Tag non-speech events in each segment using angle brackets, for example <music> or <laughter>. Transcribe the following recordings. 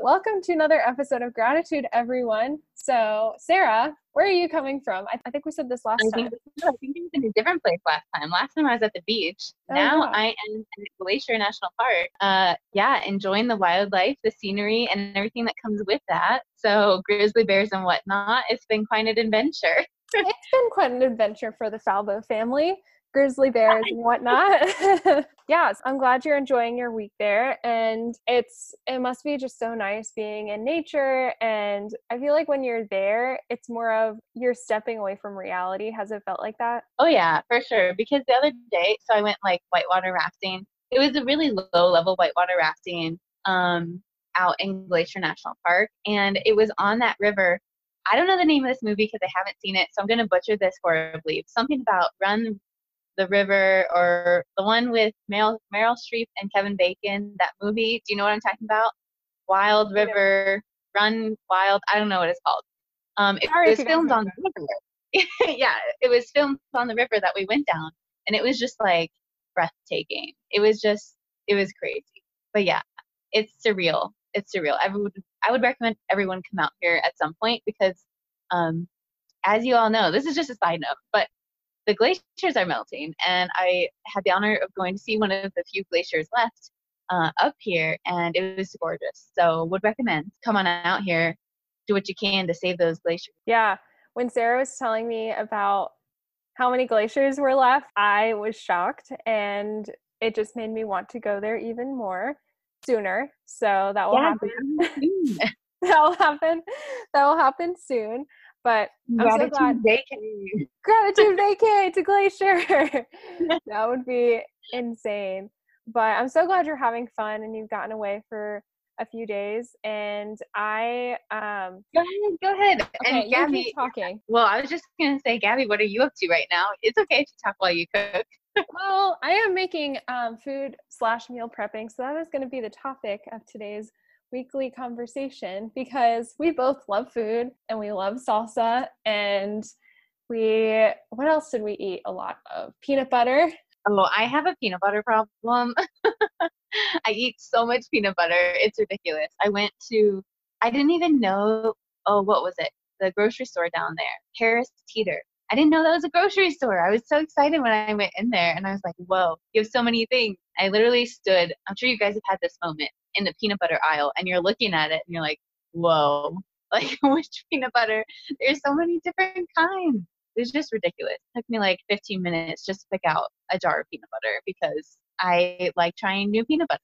Welcome to another episode of Graditude, everyone. So, Sarah, where are you coming from? I, I think we said this last I time. Think, I think it was in a different place last time. Last time I was at the beach. Oh, now yeah. I am at Glacier National Park. Uh, yeah, enjoying the wildlife, the scenery, and everything that comes with that. So, grizzly bears and whatnot. It's been quite an adventure. it's been quite an adventure for the Falbo family grizzly bears and whatnot. <laughs> yeah, so I'm glad you're enjoying your week there. And it's it must be just so nice being in nature. And I feel like when you're there, it's more of you're stepping away from reality. Has it felt like that? Oh yeah, for sure. Because the other day, so I went like whitewater rafting. It was a really low level whitewater rafting um out in Glacier National Park. And it was on that river I don't know the name of this movie because I haven't seen it, so I'm going to butcher this horribly. Something about Run the River or the one with Meryl, Meryl Streep and Kevin Bacon, that movie. Do you know what I'm talking about? Wild River, Run Wild. I don't know what it's called. Um, it, it was filmed on the river. <laughs> yeah, it was filmed on the river that we went down, and it was just like breathtaking. It was just, it was crazy. But yeah, it's surreal. It's surreal. I would, I would recommend everyone come out here at some point because, um, as you all know, this is just a side note, but the glaciers are melting, and I had the honor of going to see one of the few glaciers left uh, up here, and it was gorgeous. So, would recommend come on out here, do what you can to save those glaciers. Yeah, when Sarah was telling me about how many glaciers were left, I was shocked, and it just made me want to go there even more sooner. So that will yeah, happen. <laughs> that will happen. That will happen soon. But gratitude I'm so glad. vacay. <laughs> Graditude vacay to Glacier. <laughs> that would be insane. But I'm so glad you're having fun and you've gotten away for a few days. And I um go ahead, go ahead. Okay, and Gabby, keep talking. Well, I was just gonna say, Gabby, what are you up to right now? It's okay to talk while you cook. <laughs> well, I am making um, food slash meal prepping, so that is going to be the topic of today's weekly conversation because we both love food and we love salsa and we what else did we eat a lot of? Peanut butter? Oh i have a peanut butter problem. <laughs> I eat so much peanut butter. It's ridiculous. I went to i didn't even know oh what was it? The grocery store down there harris teeter. I didn't know that was a grocery store. I was so excited when I went in there and I was like, whoa, you have so many things. I literally stood, I'm sure you guys have had this moment in the peanut butter aisle and you're looking at it and you're like, whoa, <laughs> like which peanut butter? There's so many different kinds. It's just ridiculous. It took me like 15 minutes just to pick out a jar of peanut butter because I like trying new peanut butter.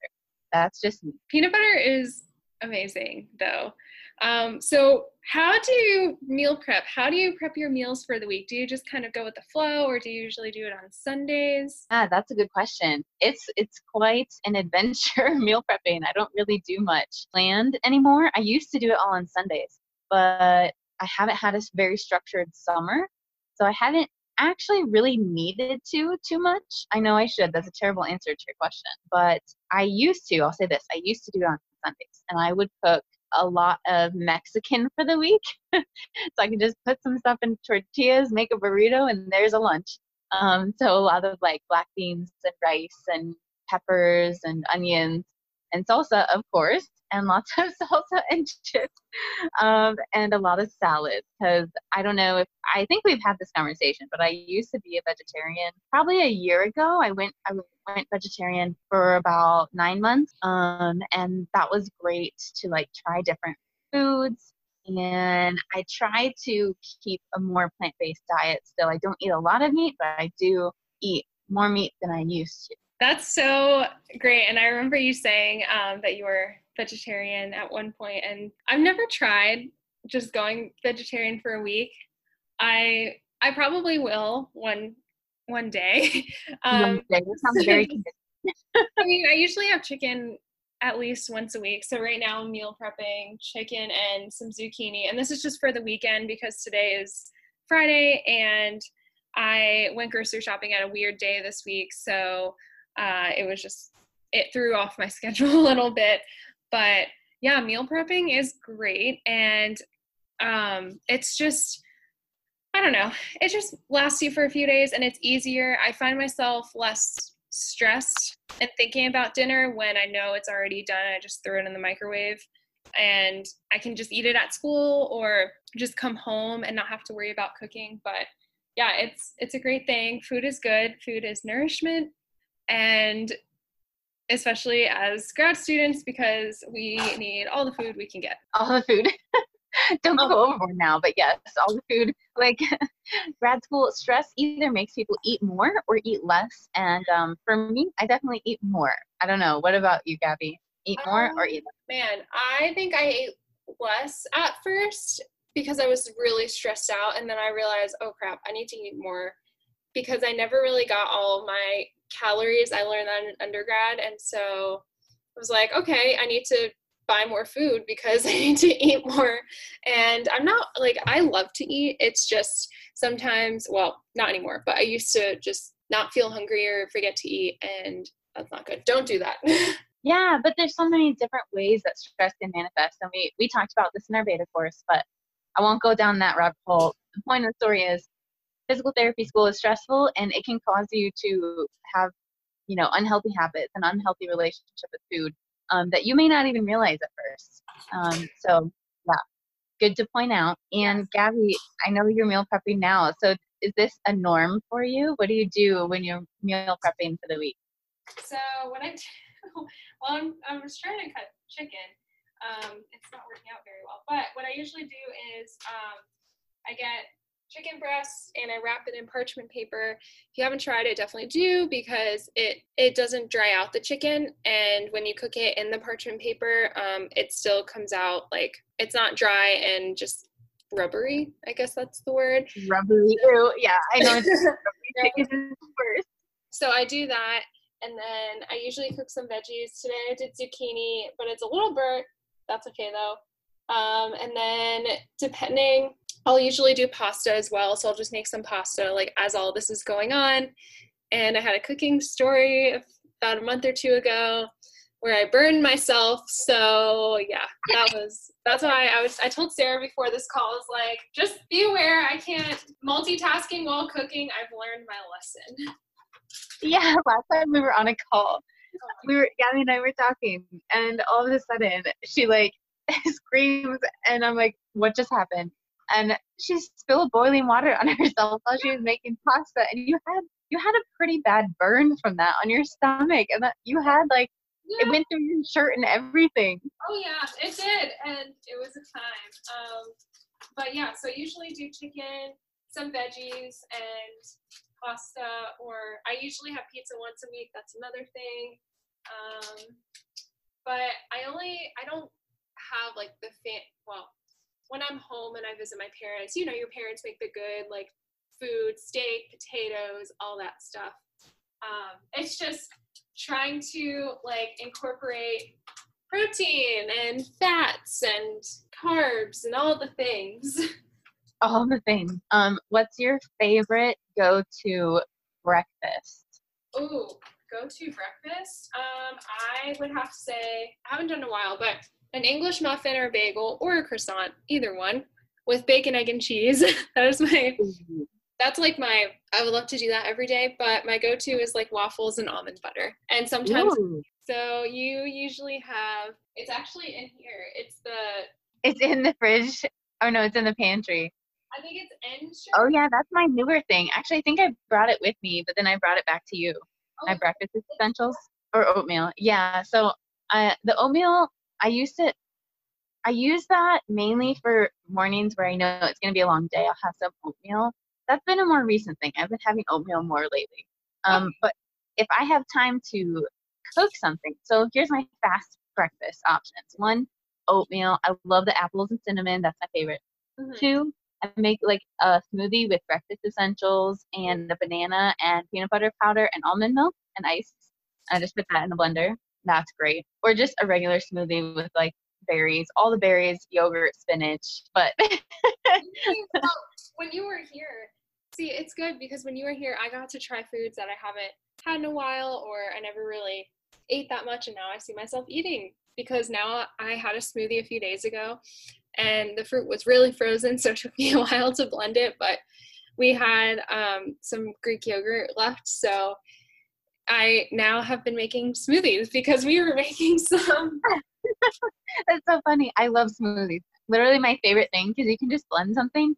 That's just me. Peanut butter is amazing though. Um, so, how do you meal prep? How do you prep your meals for the week? Do you just kind of go with the flow, or do you usually do it on Sundays? Ah, that's a good question. It's it's quite an adventure <laughs> meal prepping. I don't really do much planned anymore. I used to do it all on Sundays, but I haven't had a very structured summer, so I haven't actually really needed to too much. I know I should. That's a terrible answer to your question, but I used to. I'll say this: I used to do it on Sundays, and I would cook a lot of Mexican for the week. <laughs> so I can just put some stuff in tortillas, make a burrito, and there's a lunch. Um, so a lot of like black beans and rice and peppers and onions and salsa, of course, and lots of <laughs> salsa and chips, um, and a lot of salads. Because I don't know if I think we've had this conversation, but I used to be a vegetarian. Probably a year ago, I went I went vegetarian for about nine months, um, and that was great to like try different foods and I try to keep a more plant based diet still. I don't eat a lot of meat, but I do eat more meat than I used to. That's so great. And I remember you saying um, that you were vegetarian at one point, and I've never tried just going vegetarian for a week. I I probably will one one day. <laughs> Um, That sounds very <laughs> I mean, I usually have chicken at least once a week. So right now I'm meal prepping chicken and some zucchini. And this is just for the weekend because today is Friday and I went grocery shopping at a weird day this week. So uh, it was just, it threw off my <laughs> schedule a little bit. But yeah, meal prepping is great. And um, it's just, I don't know, it just lasts you for a few days and it's easier. I find myself less stressed and thinking about dinner when I know it's already done. I just throw it in the microwave and I can just eat it at school or just come home and not have to worry about cooking. But yeah, it's it's a great thing. Food is good. Food is nourishment and especially as grad students because we need all the food we can get. All the food. <laughs> Don't go overboard now, but yes, all the food. <laughs> Like <laughs> grad school stress either makes people eat more or eat less. And um, for me, I definitely eat more. I don't know. What about you, Gabby? Eat more Um, or eat less? Man, I think I ate less at first because I was really stressed out. And then I realized, oh crap, I need to eat more because I never really got all my calories. I learned that in undergrad. And so I was like, okay, I need to buy more food because <laughs> I need to eat more. And I'm not like, I love to eat. It's just sometimes, well, not anymore, but I used to just not feel hungry or forget to eat. And that's not good. Don't do that. <laughs> Yeah, but there's so many different ways that stress can manifest. And we, we talked about this in our beta course, but I won't go down that rabbit hole. The point of the story is physical therapy school is stressful and it can cause you to have, you know, unhealthy habits, and unhealthy relationship with food um, that you may not even realize at first. Um, so, yeah, good to point out. And Gabby, I know you're meal prepping now. So, is this a norm for you? What do you do when you're meal prepping for the week? So what I <laughs> do, well, I'm, I'm just trying to cut chicken. Um, it's not working out very well. But what I usually do is um, I get chicken breasts and I wrap it in parchment paper. If you haven't tried it, definitely do because it it doesn't dry out the chicken, and when you cook it in the parchment paper, um, it still comes out like it's not dry and just rubbery. I guess that's the word. Rubbery. Yeah, I know it's <laughs> rubbery chicken is worse. So I do that, and then I usually cook some veggies. Today I did zucchini, but it's a little burnt. That's okay though. Um, and then depending, I'll usually do pasta as well. So I'll just make some pasta like as all this is going on. And I had a cooking story about a month or two ago where I burned myself. So yeah, that <laughs> was that's why I was I told Sarah before this call I was like, just be aware I can't multitasking while cooking. I've learned my lesson. Yeah, <laughs> last time we were on a call, oh. we were Gabby and I were talking, and all of a sudden she like <laughs> screams, and I'm like, "What just happened?" And she spilled boiling water on <laughs> herself while she was making pasta, and you had you had a pretty bad burn from that on your stomach, and that you had like it went through your shirt and everything. Oh yeah, it did, and it was a time. Um, but yeah, so I usually do chicken, some veggies, and pasta. Or I usually have pizza once a week. That's another thing. Um, but I only I don't have like the fan. Well, when I'm home and I visit my parents, you know, your parents make the good like food, steak, potatoes, all that stuff. Um, it's just trying to like incorporate protein and fats and carbs and all the things. <laughs> All the things. Um, what's your favorite go-to breakfast? Ooh, go to breakfast. Um, I would have to say I haven't done in a while, but an English muffin or a bagel or a croissant, either one, with bacon, egg, and cheese. <laughs> that is my. That's like my. I would love to do that every day, but my go-to is like waffles and almond butter, and sometimes. Ooh, So you usually have. It's actually in here. It's the. it's in the fridge. Oh no, it's in the pantry. I think it's Ensure. Oh yeah, that's my newer thing. Actually, I think I brought it with me, but then I brought it back to you. My Oh, breakfast essentials or oatmeal. Yeah. So uh, the oatmeal, I used it. I use that mainly for mornings where I know it's going to be a long day. I'll have some oatmeal. That's been a more recent thing. I've been having oatmeal more lately. Um, but if I have time to cook something, so here's my fast breakfast options. One, oatmeal. I love the apples and cinnamon. That's my favorite. Mm-hmm. Two, I make like a smoothie with breakfast essentials and a banana and peanut butter powder and almond milk and ice. I just put that in the blender. That's great. Or just a regular smoothie with like berries, all the berries, yogurt, spinach. But <laughs> when you were here, see, it's good because when you were here, I got to try foods that I haven't had in a while or I never really ate that much. And now I see myself eating because now I had a smoothie a few days ago and the fruit was really frozen. <laughs> So it took me a while to blend it. But we had um, some Greek yogurt left. So I now have been making smoothies because we were <laughs> making some. <laughs> That's so funny. I love smoothies. Literally my favorite thing because you can just blend something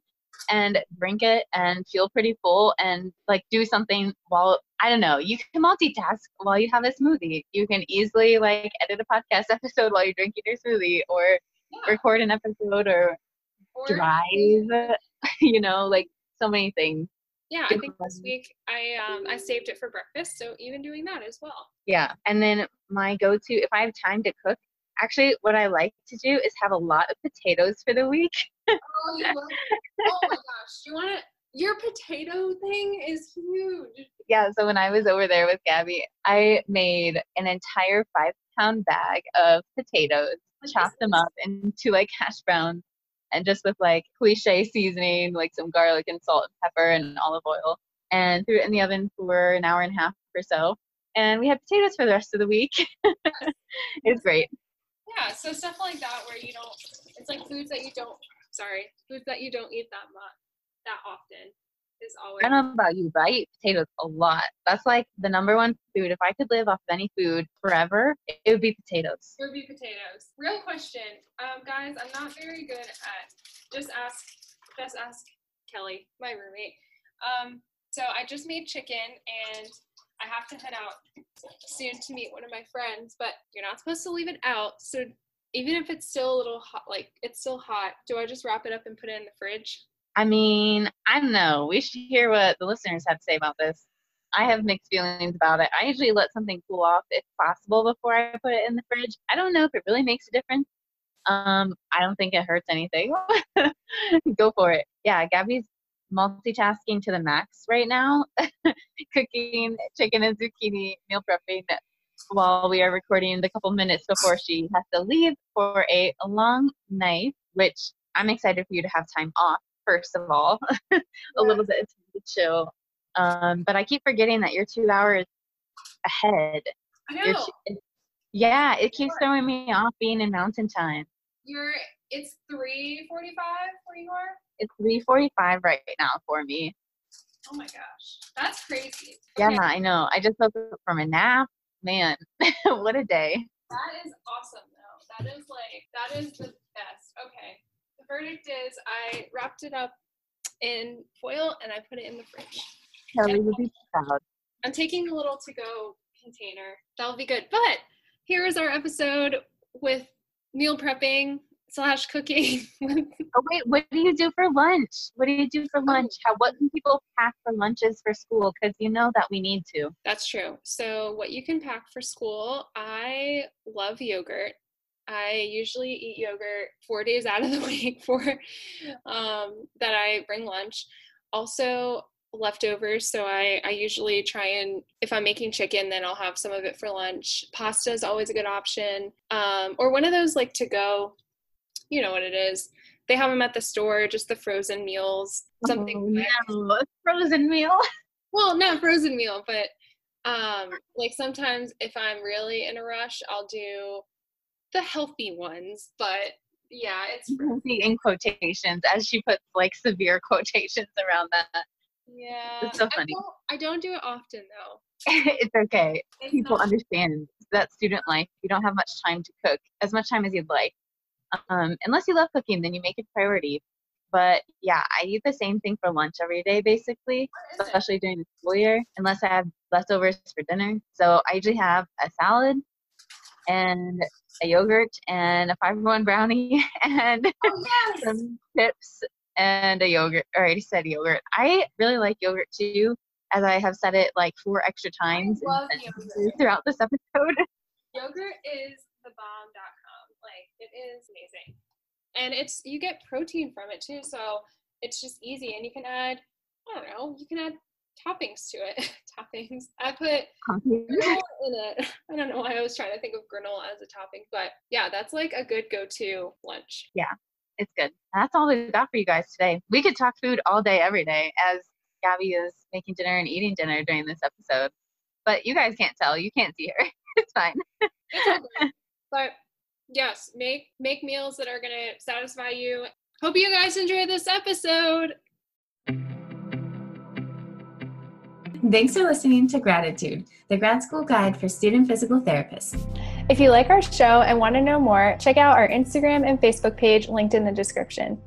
and drink it and feel pretty full and like do something while I don't know, you can multitask while you have a smoothie. You can easily like edit a podcast <laughs> episode while you're drinking your smoothie or yeah. record an episode or, or drive, you know, like so many things. Yeah, I think this week I um I saved it for breakfast, so even doing that as well. Yeah, and then my go-to if I have time to cook, actually what I like to do is have a lot of potatoes for the week. oh, oh my gosh, you want to your potato thing is huge. Yeah, so when I was over there with Gabby, I made an entire five pound bag of potatoes, chopped them up into like hash browns, and just with like cliche seasoning, like some garlic and salt and pepper and olive oil, and threw it in the oven for an hour and a half or so. And we had potatoes for the rest of the week. <laughs> it's great. Yeah, so stuff like that where you don't, it's like foods that you don't, sorry, foods that you don't eat that much, that often is always. I don't know about you, but I eat potatoes a lot. That's like the number one food. If I could live off of any food forever, it would be potatoes. It would be potatoes. Real question, um, guys. I'm not very good at just ask, just ask Kelly, my roommate. Um, so I just made chicken and I have to head out soon to meet one of my friends, but you're not supposed to leave it out. So even if it's still a little hot, like it's still hot, do I just wrap it up and put it in the fridge? I mean, I don't know. We should hear what the listeners have to say about this. I have mixed feelings about it. I usually let something cool off if possible before I put it in the fridge. I don't know if it really makes a difference. Um, I don't think it hurts anything. <laughs> Go for it. Yeah, Gabby's multitasking to the max right now, <laughs> cooking chicken and zucchini meal prepping while we are recording the couple minutes before she has to leave for a long night, which I'm excited for you to have time off, first of all, <laughs> a little bit to chill. Um, but I keep forgetting that you're two hours ahead. I know. Two, yeah, it keeps throwing me off being in mountain time. You're it's 3:45 where you are? It's 3:45 right now for me. Oh my gosh. That's crazy. Okay. Yeah, I know. I just woke up from a nap. Man, <laughs> what a day. That is awesome though. That is like that is the best. Okay. Verdict is I wrapped it up in foil and I put it in the fridge. Kelly would be proud. I'm taking a little to go container. That'll be good. But here is our episode with meal prepping slash cooking. <laughs> oh wait, what do you do for lunch? What do you do for oh. lunch? How what can people pack for lunches for school? Because you know that we need to. That's true. So what you can pack for school, I love yogurt. I usually eat yogurt four days out of the <laughs> week for um, that I bring lunch. Also leftovers so I, I usually try and if i'm making chicken then i'll have some of it for lunch pasta is always a good option um, or one of those like to go you know what it is. They have them at the store, just the frozen meals, something. Oh, no, frozen meal. <laughs> well, not frozen meal, but um, like sometimes if I'm really in a rush, I'll do the healthy ones. But yeah, it's <laughs> healthy in quotations, as she puts like severe quotations around that. Yeah, it's so funny. I don't, I don't do it often though. <laughs> it's okay. It's People not- understand that student life. You don't have much time to cook, as much time as you'd like. Um, unless you love cooking, then you make it priority. But yeah, I eat the same thing for lunch every day, basically, especially it? during the school year, unless I have leftovers for dinner. So I usually have a salad, and a yogurt and a Fiber One brownie <laughs> and Oh, yes. some chips and a yogurt. I already said yogurt. I really like yogurt too, as I have said it like four extra times in love sentences yogurt. throughout this episode. <laughs> Yogurt is the bomb.com. Like it is amazing. And it's you get protein from it too, so it's just easy and you can add I don't know, you can add toppings to it. <laughs> toppings. I put granola in it. <laughs> I don't know why I was trying to think of granola as a topping, but yeah, that's like a good go-to lunch. Yeah, it's good. That's all we've got for you guys today. We could talk food all day, every day, as Gabby is making dinner and eating dinner during this episode. But you guys can't tell. You can't see her. <laughs> it's fine. It's good. but yes, make make meals that are gonna satisfy you. Hope you guys enjoyed this episode. Thanks for listening to Graditude, the grad school guide for student physical therapists. If you like our show and want to know more, check out our Instagram and Facebook page linked in the description.